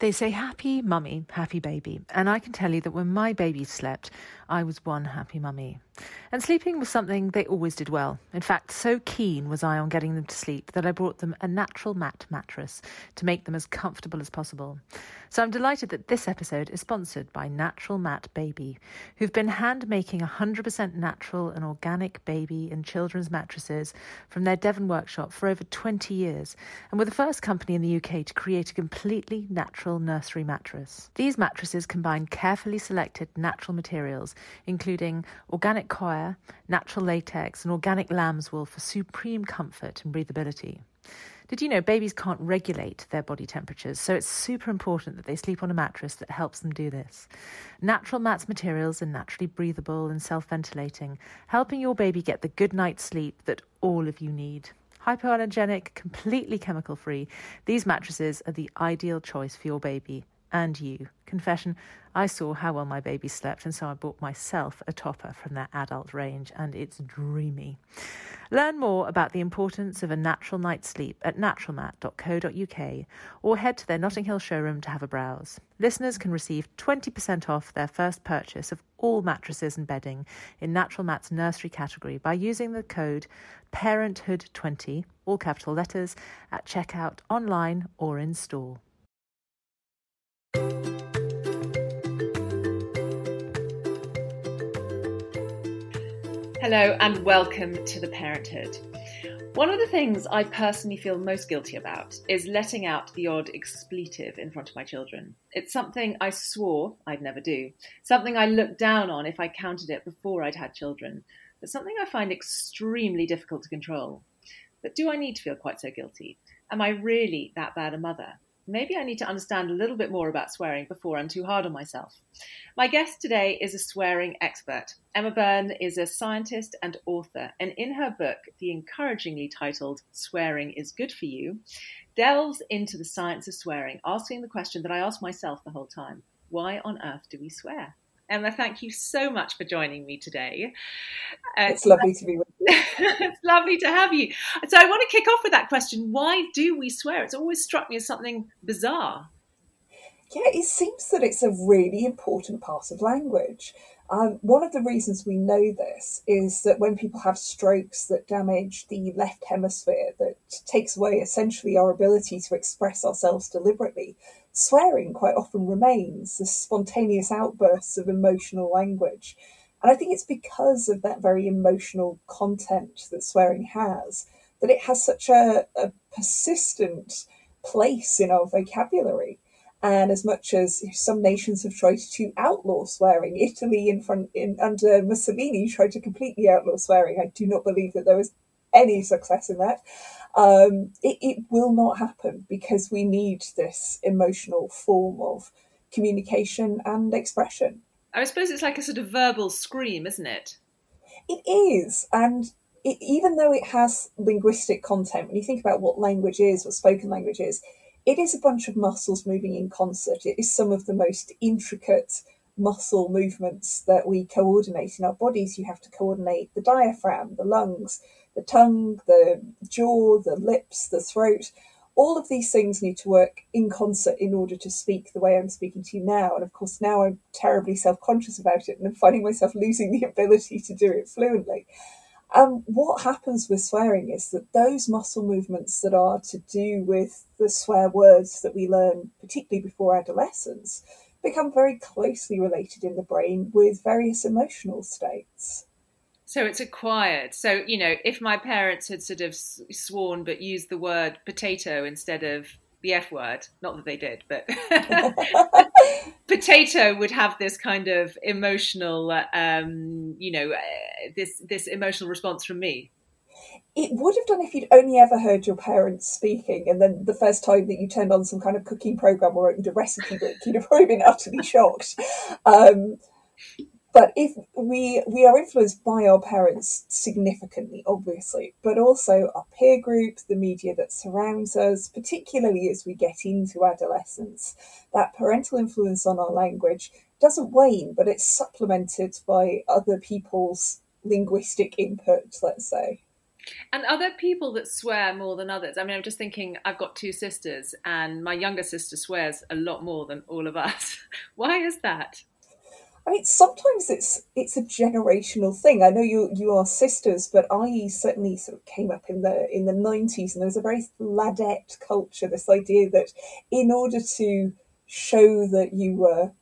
They say happy mummy, happy baby. And I can tell you that when my baby slept, I was one happy mummy. And sleeping was something they always did well. In fact, so keen was I on getting them to sleep that I brought them a natural mat mattress to make them as comfortable as possible. So I'm delighted that this episode is sponsored by Natural Mat Baby, who've been hand making 100% natural and organic baby and children's mattresses from their Devon workshop for over 20 years, and were the first company in the UK to create a completely natural nursery mattress. These mattresses combine carefully selected natural materials, including organic coir, natural latex, and organic lamb's wool for supreme comfort and breathability. Did you know babies can't regulate their body temperatures, so it's super important that they sleep on a mattress that helps them do this. Natural Mats materials are naturally breathable and self ventilating, helping your baby get the good night's sleep that all of you need. Hypoallergenic, completely chemical free, these mattresses are the ideal choice for your baby and you. Confession, I saw how well my baby slept, and so I bought myself a topper from their adult range, and it's dreamy. Learn more about the importance of a natural night's sleep at naturalmat.co.uk or head to their Notting Hill showroom to have a browse. Listeners can receive 20% off their first purchase of all mattresses and bedding in Natural Mat's nursery category by using the code PARENTHOOD20, all capital letters, at checkout online or in store. Hello, and welcome to The Parenthood. One of the things I personally feel most guilty about is letting out the odd expletive in front of my children. It's something I swore I'd never do, something I looked down on if I counted it before I'd had children, but something I find extremely difficult to control. But do I need to feel quite so guilty? Am I really that bad a mother? Maybe I need to understand a little bit more about swearing before I'm too hard on myself. My guest today is a swearing expert. Emma Byrne is a scientist and author, and in her book, the encouragingly titled Swearing is Good for You, delves into the science of swearing, asking the question that I ask myself the whole time why on earth do we swear? Emma, thank you so much for joining me today. Uh, it's lovely to be with you. It's lovely to have you. So, I want to kick off with that question why do we swear? It's always struck me as something bizarre. Yeah, it seems that it's a really important part of language. Um, one of the reasons we know this is that when people have strokes that damage the left hemisphere, that takes away essentially our ability to express ourselves deliberately, swearing quite often remains, the spontaneous outbursts of emotional language. And I think it's because of that very emotional content that swearing has that it has such a, a persistent place in our vocabulary. And as much as some nations have tried to outlaw swearing, Italy in front in under Mussolini tried to completely outlaw swearing. I do not believe that there was any success in that. Um, it, it will not happen because we need this emotional form of communication and expression. I suppose it's like a sort of verbal scream, isn't it? It is, and it, even though it has linguistic content, when you think about what language is, what spoken language is, it is a bunch of muscles moving in concert. It is some of the most intricate muscle movements that we coordinate in our bodies. You have to coordinate the diaphragm, the lungs, the tongue, the jaw, the lips, the throat. All of these things need to work in concert in order to speak the way I'm speaking to you now. And of course, now I'm terribly self conscious about it and I'm finding myself losing the ability to do it fluently. Um, what happens with swearing is that those muscle movements that are to do with the swear words that we learn, particularly before adolescence, become very closely related in the brain with various emotional states. So it's acquired. So, you know, if my parents had sort of sworn but used the word potato instead of the F word, not that they did, but potato would have this kind of emotional, um, you know, uh, this this emotional response from me. It would have done if you'd only ever heard your parents speaking, and then the first time that you turned on some kind of cooking program or opened a recipe book, you'd have probably been utterly shocked. Um, but if we we are influenced by our parents significantly obviously but also our peer group the media that surrounds us particularly as we get into adolescence that parental influence on our language doesn't wane but it's supplemented by other people's linguistic input let's say and are there people that swear more than others? I mean, I'm just thinking, I've got two sisters, and my younger sister swears a lot more than all of us. Why is that? I mean, sometimes it's it's a generational thing. I know you you are sisters, but I certainly sort of came up in the in the nineties, and there was a very ladette culture. This idea that in order to show that you were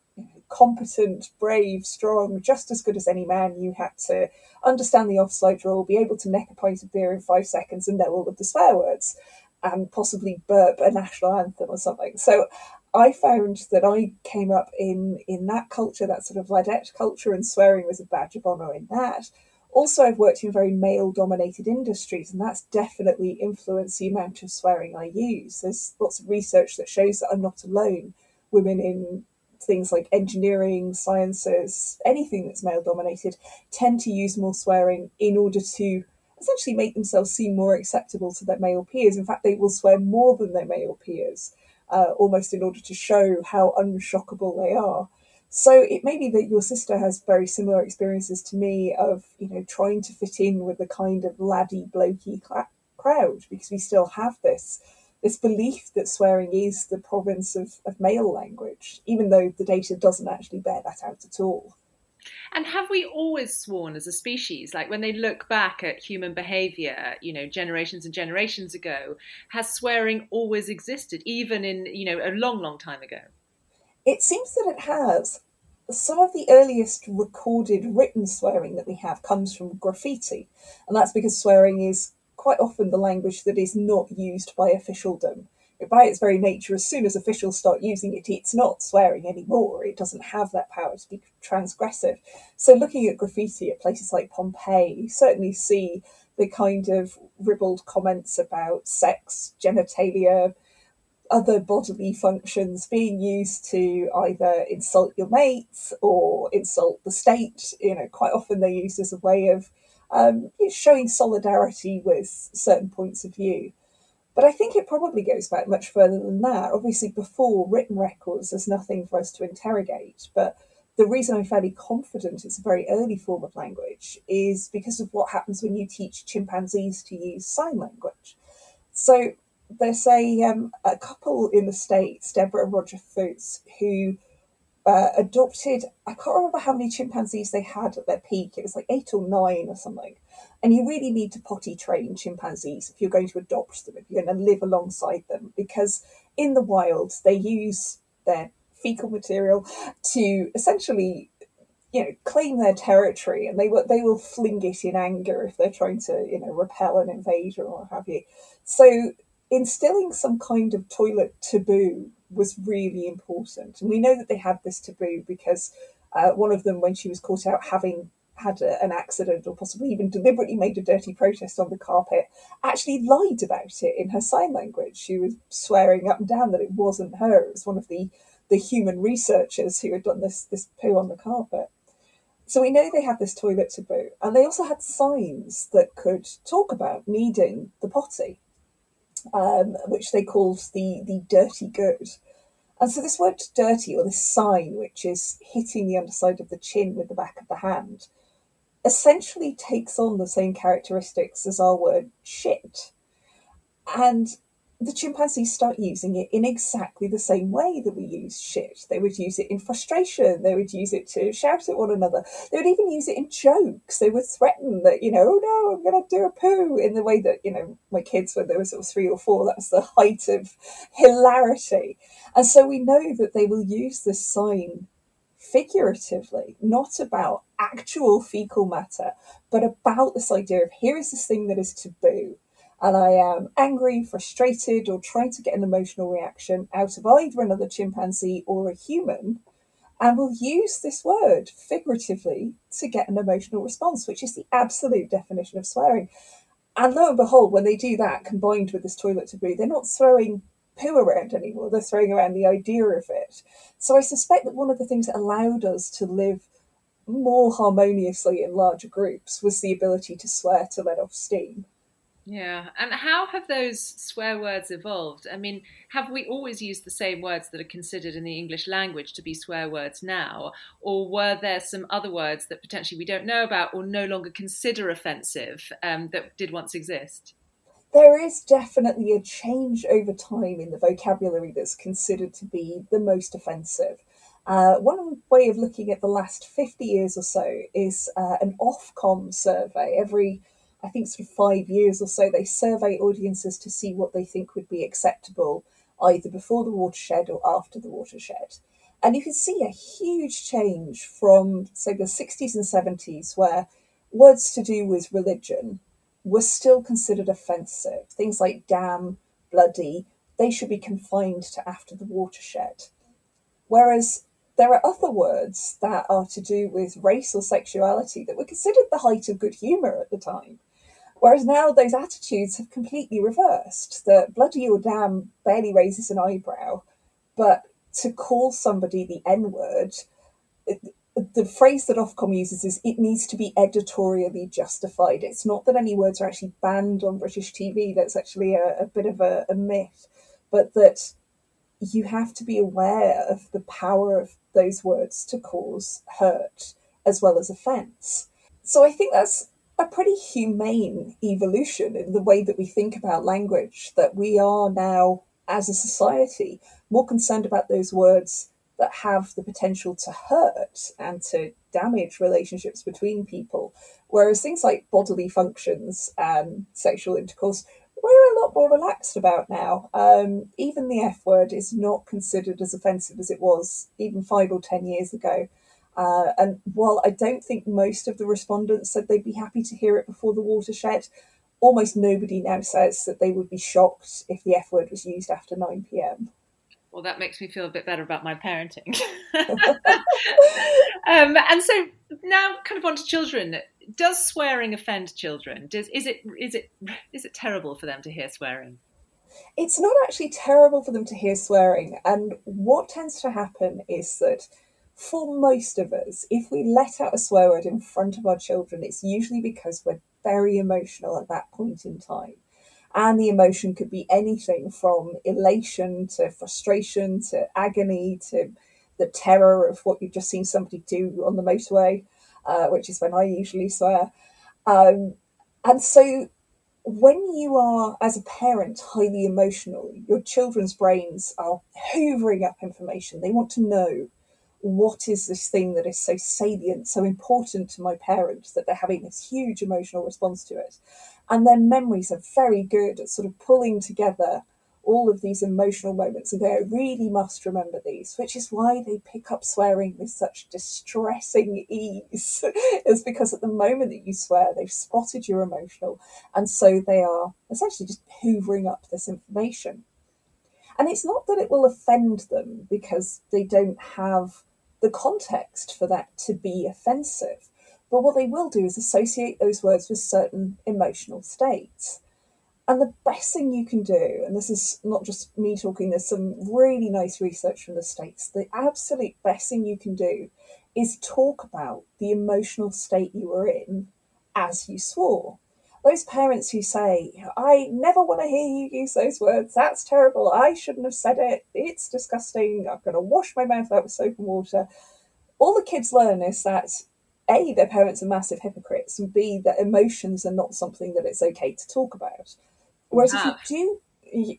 competent, brave, strong, just as good as any man, you had to understand the offside rule, be able to neck a pint of beer in five seconds, and know all of the swear words, and possibly burp a national anthem or something. So I found that I came up in in that culture, that sort of ladette culture, and swearing was a badge of honour in that. Also, I've worked in very male dominated industries, and that's definitely influenced the amount of swearing I use. There's lots of research that shows that I'm not alone. Women in things like engineering, sciences, anything that's male dominated, tend to use more swearing in order to essentially make themselves seem more acceptable to their male peers. In fact, they will swear more than their male peers uh, almost in order to show how unshockable they are. So it may be that your sister has very similar experiences to me of, you know, trying to fit in with the kind of laddie blokey cl- crowd because we still have this this belief that swearing is the province of, of male language, even though the data doesn't actually bear that out at all. And have we always sworn as a species? Like when they look back at human behavior, you know, generations and generations ago, has swearing always existed, even in, you know, a long, long time ago? It seems that it has. Some of the earliest recorded written swearing that we have comes from graffiti, and that's because swearing is quite often the language that is not used by officialdom by its very nature, as soon as officials start using it, it's not swearing anymore. It doesn't have that power to be transgressive. So, looking at graffiti at places like Pompeii, you certainly see the kind of ribald comments about sex, genitalia, other bodily functions being used to either insult your mates or insult the state. You know, quite often they're used as a way of um, showing solidarity with certain points of view. But I think it probably goes back much further than that. Obviously, before written records, there's nothing for us to interrogate. But the reason I'm fairly confident it's a very early form of language is because of what happens when you teach chimpanzees to use sign language. So there's a, um, a couple in the States, Deborah and Roger Fouts, who uh, adopted, I can't remember how many chimpanzees they had at their peak. It was like eight or nine or something. And you really need to potty train chimpanzees if you're going to adopt them, if you're going to live alongside them, because in the wild, they use their fecal material to essentially you know claim their territory and they will they will fling it in anger if they're trying to you know repel an invader or what have you. So instilling some kind of toilet taboo was really important. And we know that they had this taboo because uh, one of them when she was caught out having had a, an accident or possibly even deliberately made a dirty protest on the carpet, actually lied about it in her sign language. She was swearing up and down that it wasn't her. It was one of the, the human researchers who had done this, this poo on the carpet. So we know they had this toilet taboo, and they also had signs that could talk about needing the potty, um, which they called the, the dirty good. And so this word dirty, or this sign, which is hitting the underside of the chin with the back of the hand, essentially takes on the same characteristics as our word shit. And the chimpanzees start using it in exactly the same way that we use shit. They would use it in frustration. They would use it to shout at one another. They would even use it in jokes. They would threaten that, you know, oh no, I'm going to do a poo in the way that, you know, my kids, when they were sort of three or four, that was the height of hilarity. And so we know that they will use this sign figuratively, not about actual fecal matter, but about this idea of here is this thing that is taboo and I am angry, frustrated, or trying to get an emotional reaction out of either another chimpanzee or a human, and will use this word figuratively to get an emotional response, which is the absolute definition of swearing. And lo and behold, when they do that, combined with this toilet taboo, they're not throwing poo around anymore, they're throwing around the idea of it. So I suspect that one of the things that allowed us to live more harmoniously in larger groups was the ability to swear to let off steam. Yeah. And how have those swear words evolved? I mean, have we always used the same words that are considered in the English language to be swear words now? Or were there some other words that potentially we don't know about or no longer consider offensive um, that did once exist? There is definitely a change over time in the vocabulary that's considered to be the most offensive. Uh, one way of looking at the last 50 years or so is uh, an Ofcom survey. Every I think sort of five years or so, they survey audiences to see what they think would be acceptable either before the watershed or after the watershed. And you can see a huge change from, say, the 60s and 70s, where words to do with religion were still considered offensive. Things like damn, bloody, they should be confined to after the watershed. Whereas there are other words that are to do with race or sexuality that were considered the height of good humour at the time. Whereas now those attitudes have completely reversed. That bloody or damn barely raises an eyebrow, but to call somebody the N word, the phrase that Ofcom uses is it needs to be editorially justified. It's not that any words are actually banned on British TV, that's actually a, a bit of a, a myth, but that you have to be aware of the power of those words to cause hurt as well as offence. So I think that's a pretty humane evolution in the way that we think about language, that we are now, as a society, more concerned about those words that have the potential to hurt and to damage relationships between people. Whereas things like bodily functions and sexual intercourse, we're a lot more relaxed about now. Um, even the F word is not considered as offensive as it was even five or ten years ago. Uh, and while I don't think most of the respondents said they'd be happy to hear it before the watershed, almost nobody now says that they would be shocked if the F word was used after 9 pm. Well, that makes me feel a bit better about my parenting. um, and so now, kind of on to children. Does swearing offend children? Does is it is it is it terrible for them to hear swearing? It's not actually terrible for them to hear swearing, and what tends to happen is that for most of us, if we let out a swear word in front of our children, it's usually because we're very emotional at that point in time. And the emotion could be anything from elation to frustration to agony to the terror of what you've just seen somebody do on the motorway, uh, which is when I usually swear. Um, and so when you are, as a parent, highly emotional, your children's brains are hoovering up information. They want to know what is this thing that is so salient, so important to my parents that they're having this huge emotional response to it. And their memories are very good at sort of pulling together all of these emotional moments and I really must remember these, which is why they pick up swearing with such distressing ease. is because at the moment that you swear, they've spotted your emotional, and so they are essentially just hoovering up this information. And it's not that it will offend them because they don't have the context for that to be offensive. But what they will do is associate those words with certain emotional states. And the best thing you can do, and this is not just me talking, there's some really nice research from the States. The absolute best thing you can do is talk about the emotional state you were in as you swore those parents who say, I never want to hear you use those words, that's terrible, I shouldn't have said it, it's disgusting, I'm going to wash my mouth out with soap and water. All the kids learn is that A, their parents are massive hypocrites, and B, that emotions are not something that it's okay to talk about. Whereas if you ah. do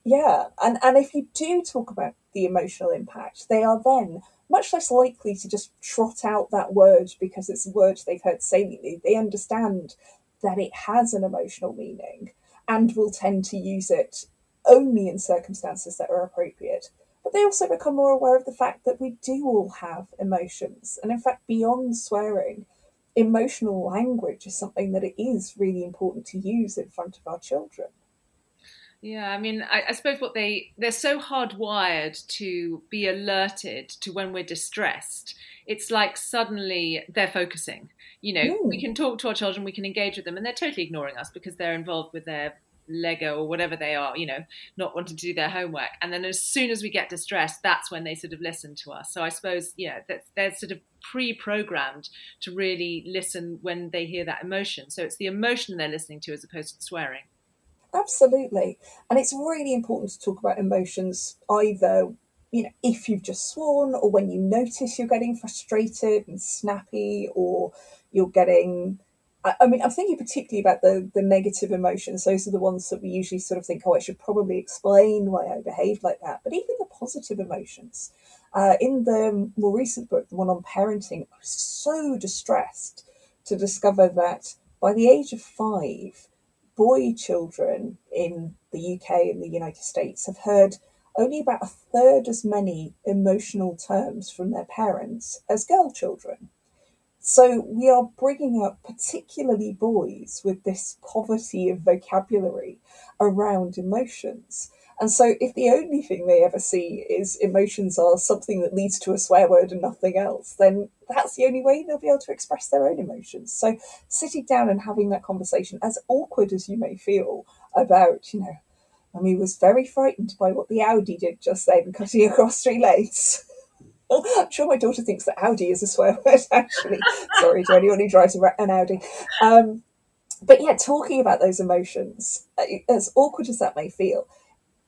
Yeah, and and if you do talk about the emotional impact, they are then much less likely to just trot out that word because it's a word they've heard saliently. They understand that it has an emotional meaning and will tend to use it only in circumstances that are appropriate. But they also become more aware of the fact that we do all have emotions. And in fact, beyond swearing, emotional language is something that it is really important to use in front of our children. Yeah, I mean, I, I, suppose what they they're so hardwired to be alerted to when we're distressed. It's like suddenly they're focusing. You know, mm. we can talk to our children, we can engage with them, and they're totally ignoring us because they're involved with their Lego or whatever they are. You know, not wanting to do their homework. And then as soon as we get distressed, that's when they sort of listen to us. So I suppose, yeah, that they're sort of pre-programmed to really listen when they hear that emotion. So it's the emotion they're listening to as opposed to swearing. Absolutely. And it's really important to talk about emotions either, you know, if you've just sworn or when you notice you're getting frustrated and snappy or you're getting I mean, I'm thinking particularly about the, the negative emotions. Those are the ones that we usually sort of think, oh, I should probably explain why I behaved like that. But even the positive emotions. Uh, in the more recent book, the one on parenting, I was so distressed to discover that by the age of five, boy children in the UK and the United States have heard only about a third as many emotional terms from their parents as girl children. So we are bringing up particularly boys with this poverty of vocabulary around emotions. And so, if the only thing they ever see is emotions are something that leads to a swear word and nothing else, then that's the only way they'll be able to express their own emotions. So, sitting down and having that conversation, as awkward as you may feel about, you know, Mummy was very frightened by what the Audi did just then, cutting across three lanes. I'm sure my daughter thinks that Audi is a swear word, actually. Sorry to anyone who drives an Audi. Um, but yeah, talking about those emotions, uh, as awkward as that may feel,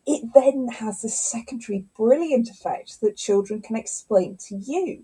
it then has this secondary brilliant effect that children can explain to you.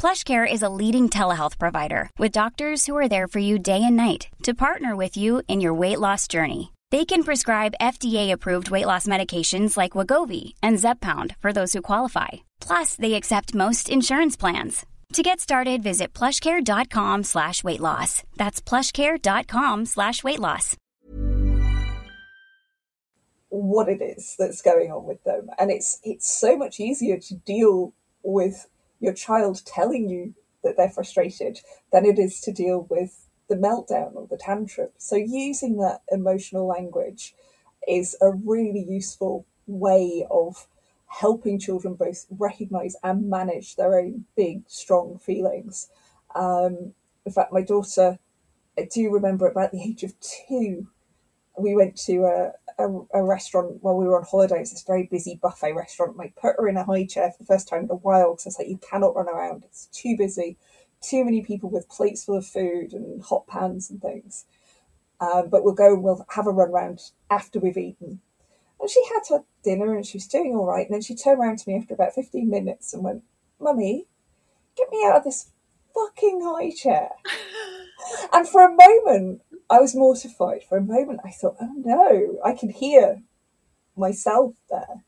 PlushCare is a leading telehealth provider with doctors who are there for you day and night to partner with you in your weight loss journey. They can prescribe FDA-approved weight loss medications like Wegovy and Zepbound for those who qualify. Plus, they accept most insurance plans. To get started, visit plushcare.com slash weight loss. That's plushcare.com slash weight loss. what it is that's going on with them. And it's it's so much easier to deal with your child telling you that they're frustrated than it is to deal with the meltdown or the tantrum. So using that emotional language is a really useful way of helping children both recognize and manage their own big, strong feelings. Um, in fact, my daughter, I do remember about the age of two, we went to a, a, a, restaurant while we were on holiday. It's this very busy buffet restaurant. and I put her in a high chair for the first time in a while because I was like, you cannot run around. It's too busy. Too many people with plates full of food and hot pans and things. Um, but we'll go and we'll have a run around after we've eaten. And she had her dinner and she was doing all right. And then she turned around to me after about 15 minutes and went, Mummy, get me out of this fucking high chair. and for a moment, I was mortified. For a moment, I thought, oh no, I can hear myself there.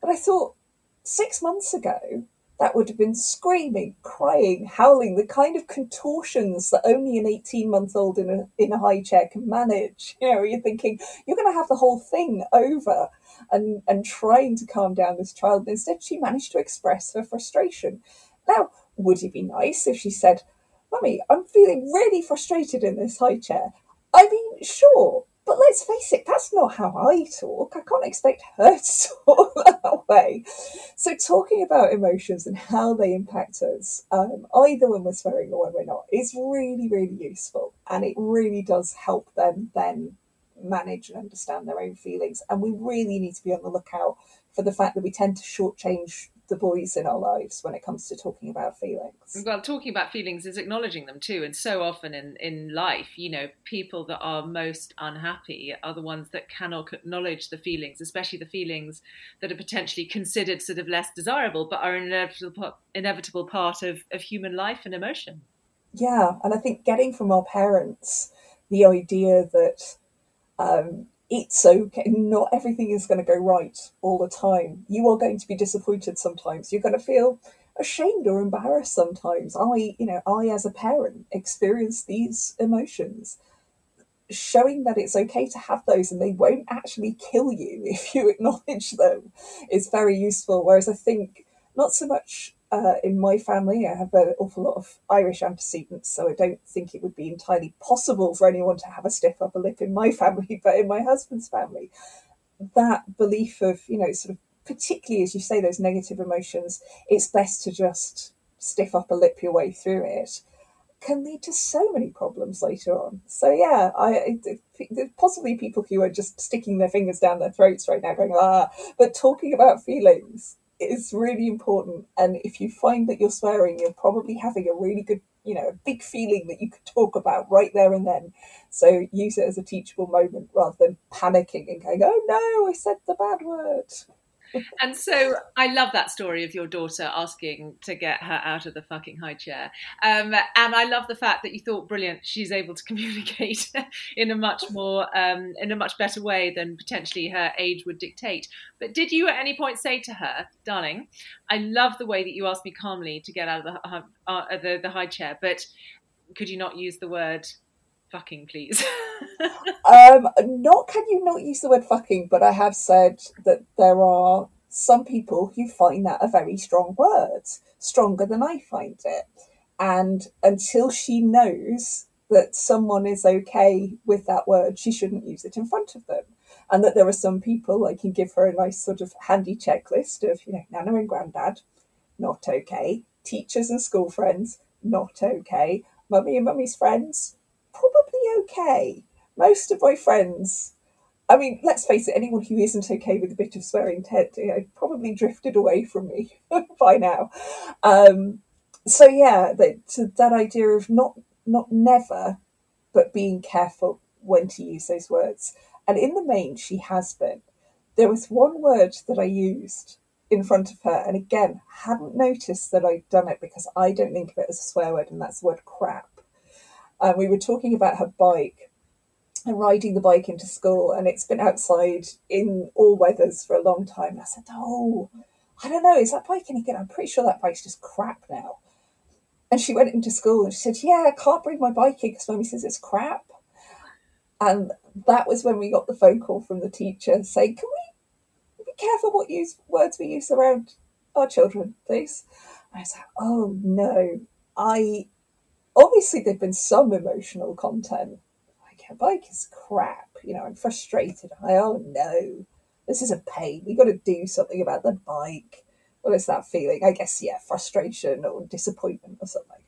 But I thought, six months ago, that would have been screaming, crying, howling, the kind of contortions that only an 18 month old in a, in a high chair can manage. You know, you're thinking, you're going to have the whole thing over and, and trying to calm down this child. Instead, she managed to express her frustration. Now, would it be nice if she said, Mummy, I'm feeling really frustrated in this high chair. I mean, sure, but let's face it, that's not how I talk. I can't expect her to talk that way. So, talking about emotions and how they impact us, um, either when we're swearing or when we're not, is really, really useful. And it really does help them then manage and understand their own feelings. And we really need to be on the lookout for the fact that we tend to shortchange the boys in our lives when it comes to talking about feelings. Well, talking about feelings is acknowledging them too. And so often in, in life, you know, people that are most unhappy are the ones that cannot acknowledge the feelings, especially the feelings that are potentially considered sort of less desirable, but are an inevitable, inevitable part of, of human life and emotion. Yeah. And I think getting from our parents the idea that um, it's okay. Not everything is going to go right all the time. You are going to be disappointed sometimes. You're going to feel ashamed or embarrassed sometimes. I, you know, I as a parent experience these emotions. Showing that it's okay to have those and they won't actually kill you if you acknowledge them is very useful. Whereas I think not so much uh, in my family, I have an awful lot of Irish antecedents, so I don't think it would be entirely possible for anyone to have a stiff upper lip in my family, but in my husband's family, that belief of, you know, sort of particularly as you say, those negative emotions, it's best to just stiff upper lip your way through it can lead to so many problems later on. So yeah, I, I possibly people who are just sticking their fingers down their throats right now, going ah, but talking about feelings is really important. And if you find that you're swearing, you're probably having a really good, you know, a big feeling that you could talk about right there and then. So use it as a teachable moment rather than panicking and going, oh no, I said the bad word and so I love that story of your daughter asking to get her out of the fucking high chair. Um, and I love the fact that you thought, brilliant, she's able to communicate in a much more, um, in a much better way than potentially her age would dictate. But did you at any point say to her, darling, I love the way that you asked me calmly to get out of the, uh, uh, the, the high chair, but could you not use the word fucking, please? um, not can you not use the word fucking, but I have said that there are some people who find that a very strong word, stronger than I find it. And until she knows that someone is okay with that word, she shouldn't use it in front of them. And that there are some people, I can give her a nice sort of handy checklist of, you know, Nana and Grandad, not okay. Teachers and school friends, not okay. Mummy and mummy's friends, probably okay. Most of my friends, I mean, let's face it, anyone who isn't okay with a bit of swearing Ted, you know, probably drifted away from me by now. Um, so yeah, that that idea of not not never, but being careful when to use those words. And in the main, she has been. There was one word that I used in front of her, and again, hadn't noticed that I'd done it because I don't think of it as a swear word, and that's the word crap and we were talking about her bike and riding the bike into school, and it's been outside in all weathers for a long time. And I said, "Oh, I don't know, is that bike any good? I'm pretty sure that bike's just crap now." And she went into school and she said, "Yeah, I can't bring my bike in because mommy says it's crap." And that was when we got the phone call from the teacher saying, "Can we be careful what use words we use around our children, please?" And I was like, "Oh no, I obviously there've been some emotional content. Like her bike is crap, you know, I'm frustrated. I oh no, this is a pain. We got to do something about the bike. What is that feeling? I guess yeah, frustration or disappointment or something.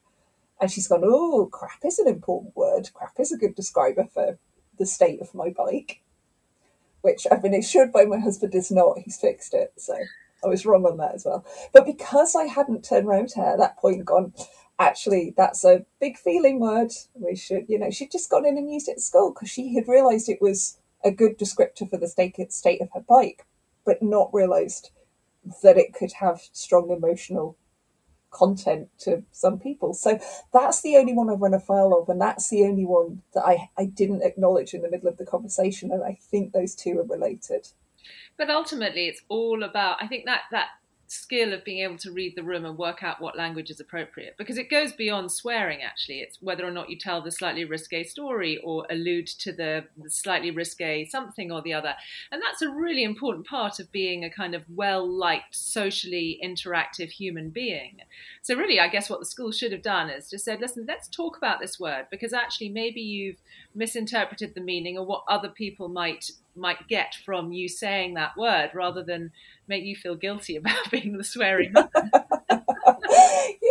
And she's gone, oh, crap is an important word. Crap is a good describer for the state of my bike, which I've been assured by my husband is not. He's fixed it, so I was wrong on that as well. But because I hadn't turned around to her at that point, gone, actually that's a big feeling word. We should you know she'd just gone in and used it at school because she had realized it was a good descriptor for the state, state of her bike but not realized that it could have strong emotional content to some people. So that's the only one i've run afoul of and that's the only one that i, I didn't acknowledge in the middle of the conversation and i think those two are related. But ultimately it's all about i think that that skill of being able to read the room and work out what language is appropriate because it goes beyond swearing actually. It's whether or not you tell the slightly risque story or allude to the, slightly risque something or the other. And that's a really important part of being a kind of well liked socially interactive human being. So really i guess what the school should have done is just said listen let's talk about this word because actually maybe you've misinterpreted the meaning or what other people might might get from you saying that word rather than make you feel guilty about being the swearing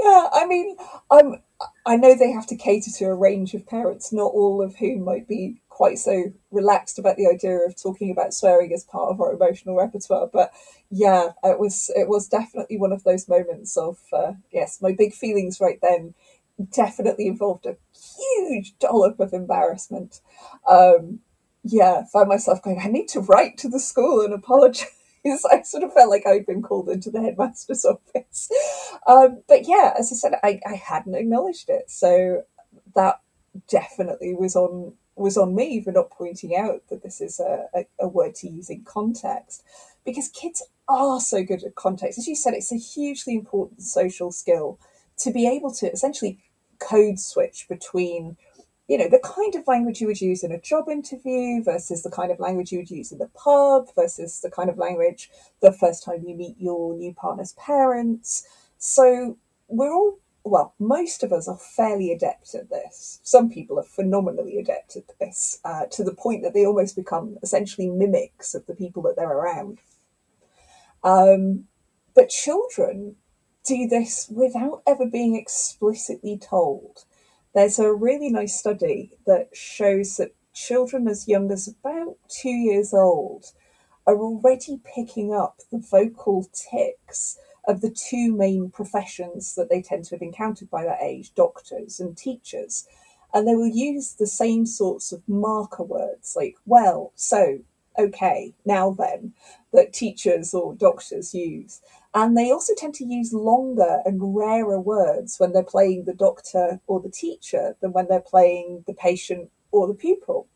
yeah, I mean, I'm I know they have to cater to a range of parents, not all of whom might be quite so relaxed about the idea of talking about swearing as part of our emotional repertoire. But yeah, it was it was definitely one of those moments of uh, yes, my big feelings right then definitely involved a huge dollop of embarrassment. Um, yeah, found myself going, I need to write to the school and apologize. I sort of felt like I'd been called into the headmaster's office. Um, but yeah, as I said, I, I hadn't acknowledged it. So that definitely was on was on me for not pointing out that this is a, a, a, word to use in context because kids are so good at context. As you said, it's a hugely important social skill to be able to essentially code switch between you know the kind of language you would use in a job interview versus the kind of language you would use in the pub versus the kind of language the first time you meet your new partner's parents. So we're all well most of us are fairly adept at this. Some people are phenomenally adept at this uh, to the point that they almost become essentially mimics of the people that they're around. Um, but children do this without ever being explicitly told. There's a really nice study that shows that children as young as about two years old are already picking up the vocal tics of the two main professions that they tend to have encountered by that age doctors and teachers. And they will use the same sorts of marker words like, well, so, okay, now then, that teachers or doctors use. And they also tend to use longer and rarer words when they're playing the doctor or the teacher than when they're playing the patient or the pupil.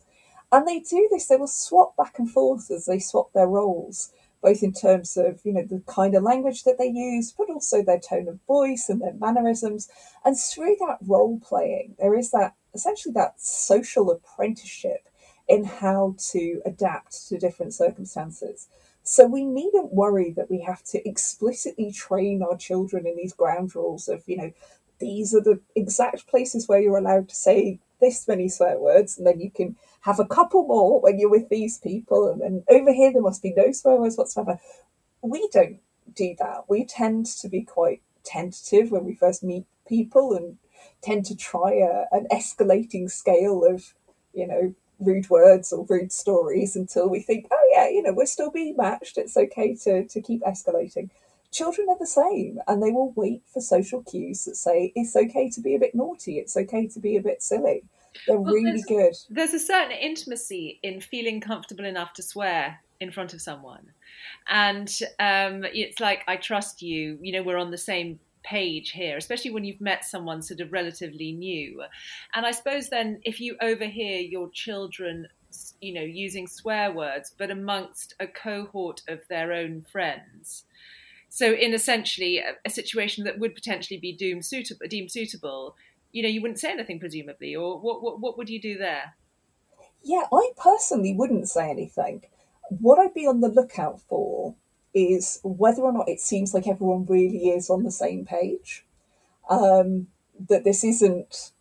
And they do this, they will swap back and forth as they swap their roles, both in terms of, you know, the kind of language that they use, but also their tone of voice and their mannerisms. And through that role playing, there is that essentially that social apprenticeship in how to adapt to different circumstances. So we needn't worry that we have to explicitly train our children in these ground rules of, you know, these are the exact places where you're allowed to say this many swear words, and then you can have a couple more when you're with these people, and then over here there must be no swear words whatsoever. We don't do that. We tend to be quite tentative when we first meet people and tend to try a, an escalating scale of, you know, rude words or rude stories until we think, oh yeah, you know, we're still being matched. It's okay to, to keep escalating. Children are the same and they will wait for social cues that say it's okay to be a bit naughty, it's okay to be a bit silly. They're well, really there's, good. There's a certain intimacy in feeling comfortable enough to swear in front of someone. And um, it's like, I trust you, you know, we're on the same page here, especially when you've met someone sort of relatively new. And I suppose then if you overhear your children, you know, using swear words, but amongst a cohort of their own friends. So in essentially a, a situation that would potentially be doomed suitable, deemed suitable, you know, you wouldn't say anything presumably, or what, what, what would you do there? Yeah, I personally wouldn't say anything. What I'd be on the lookout for is whether or not it seems like everyone really is on the same page. Um, that this isn't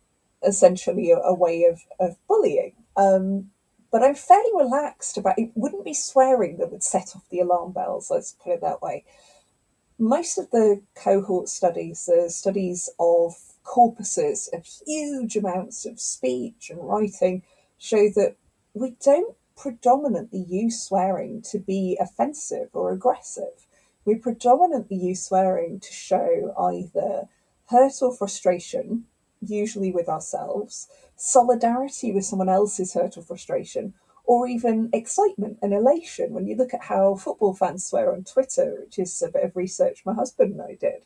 essentially a, a way of, of bullying. Um, but I'm fairly relaxed about it. Wouldn't be swearing that would set off the alarm bells, let's put it that way. Most of the cohort studies, the studies of corpuses of huge amounts of speech and writing, show that we don't predominantly use swearing to be offensive or aggressive. We predominantly use swearing to show either hurt or frustration, usually with ourselves, solidarity with someone else's hurt or frustration, or even excitement and elation. When you look at how football fans swear on Twitter, which is a bit of research my husband and I did,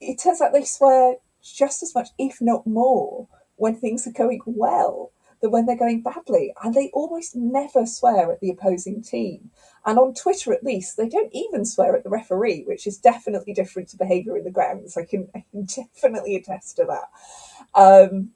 it turns out they swear just as much, if not more, when things are going well than when they're going badly. And they almost never swear at the opposing team. And on Twitter, at least, they don't even swear at the referee, which is definitely different to behaviour in the grounds. I can, I can definitely attest to that. Um,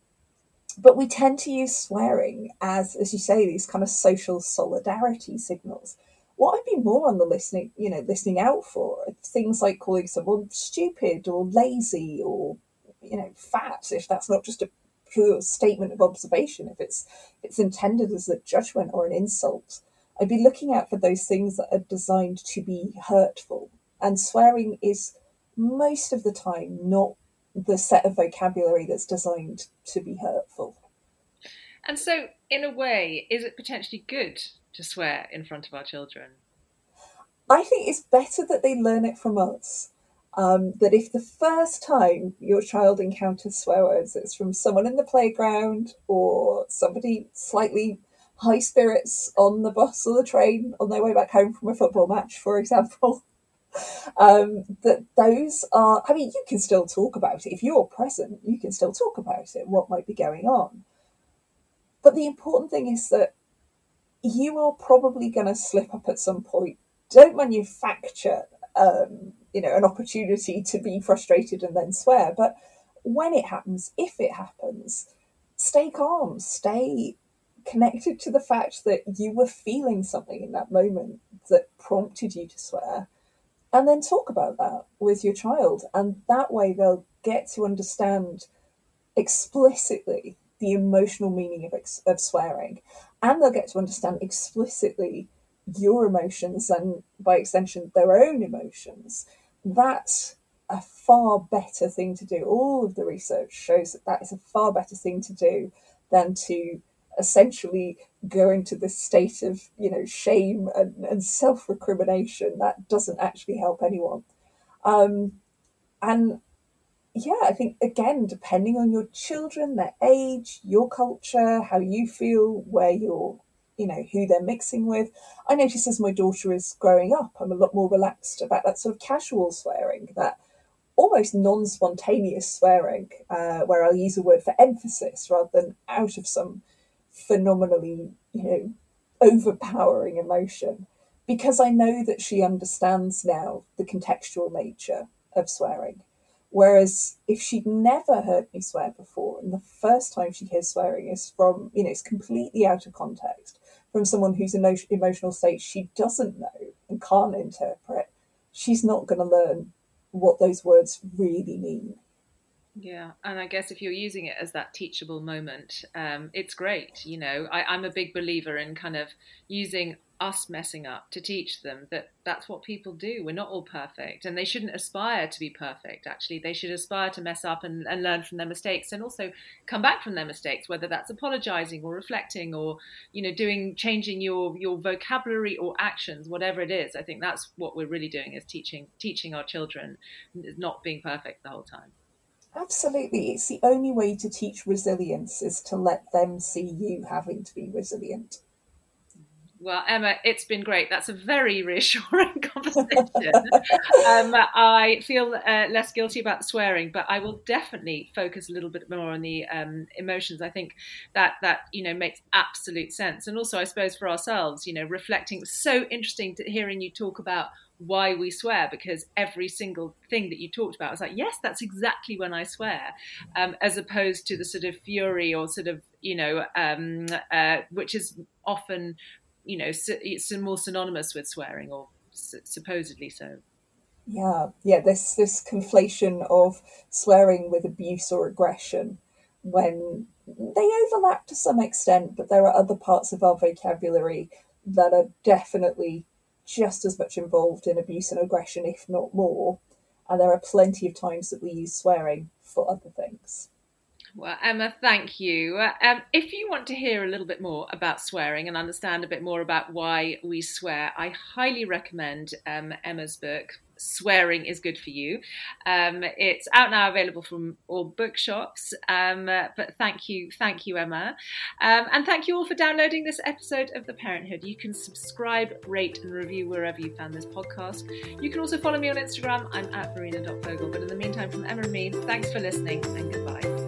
but we tend to use swearing as, as you say, these kind of social solidarity signals. What I'd be more on the listening, you know, listening out for things like calling someone stupid or lazy or, you know, fat, if that's not just a pure statement of observation, if it's it's intended as a judgment or an insult, I'd be looking out for those things that are designed to be hurtful. And swearing is most of the time not the set of vocabulary that's designed to be hurtful. And so, in a way, is it potentially good to swear in front of our children? I think it's better that they learn it from us. Um, that if the first time your child encounters swear words, it's from someone in the playground or somebody slightly high spirits on the bus or the train on their way back home from a football match, for example, um, that those are, I mean, you can still talk about it. If you're present, you can still talk about it, what might be going on. But the important thing is that you are probably going to slip up at some point. Don't manufacture, um, you know, an opportunity to be frustrated and then swear. But when it happens, if it happens, stay calm, stay connected to the fact that you were feeling something in that moment that prompted you to swear and then talk about that with your child and that way they'll get to understand explicitly the emotional meaning of, ex- of swearing and they'll get to understand explicitly your emotions and by extension their own emotions that's a far better thing to do. All of the research shows that that is a far better thing to do than to essentially go into this state of you know shame and, and self recrimination that doesn't actually help anyone. Um, and yeah i think again depending on your children their age your culture how you feel where you're you know who they're mixing with i notice as my daughter is growing up i'm a lot more relaxed about that sort of casual swearing that almost non-spontaneous swearing uh, where i'll use a word for emphasis rather than out of some phenomenally, you know, overpowering emotion because I know that she understands now the contextual nature of swearing. Whereas if she'd never heard me swear before, and the first time she hears swearing is from, you know, it's completely out of context from someone whose emotional state she doesn't know and can't interpret, she's not going to learn what those words really mean. Yeah, and I guess if you're using it as that teachable moment, um, it's great. You know, I, I'm a big believer in kind of using us messing up to teach them that that's what people do. We're not all perfect, and they shouldn't aspire to be perfect. Actually, they should aspire to mess up and, and learn from their mistakes, and also come back from their mistakes. Whether that's apologizing or reflecting, or you know, doing changing your your vocabulary or actions, whatever it is. I think that's what we're really doing is teaching teaching our children, not being perfect the whole time. Absolutely. It's the only way to teach resilience is to let them see you having to be resilient. Well, Emma, it's been great. That's a very reassuring conversation. um, I feel uh, less guilty about swearing, but I will definitely focus a little bit more on the um, emotions. I think that that you know makes absolute sense, and also I suppose for ourselves, you know, reflecting. So interesting to hearing you talk about why we swear because every single thing that you talked about was like yes that's exactly when i swear um, as opposed to the sort of fury or sort of you know um, uh, which is often you know it's more synonymous with swearing or supposedly so. Yeah yeah this this conflation of swearing with abuse or aggression when they overlap to some extent but there are other parts of our vocabulary that are definitely just as much involved in abuse and aggression, if not more. And there are plenty of times that we use swearing for other things. Well, Emma, thank you. Um, if you want to hear a little bit more about swearing and understand a bit more about why we swear, I highly recommend um, Emma's book, Swearing is Good for You. Um, it's out now, available from all bookshops. Um, but thank you, thank you, Emma. Um, and thank you all for downloading this episode of The Parenthood. You can subscribe, rate, and review wherever you found this podcast. You can also follow me on Instagram. I'm at marina.fogle. But in the meantime, from Emma and me, thanks for listening and goodbye.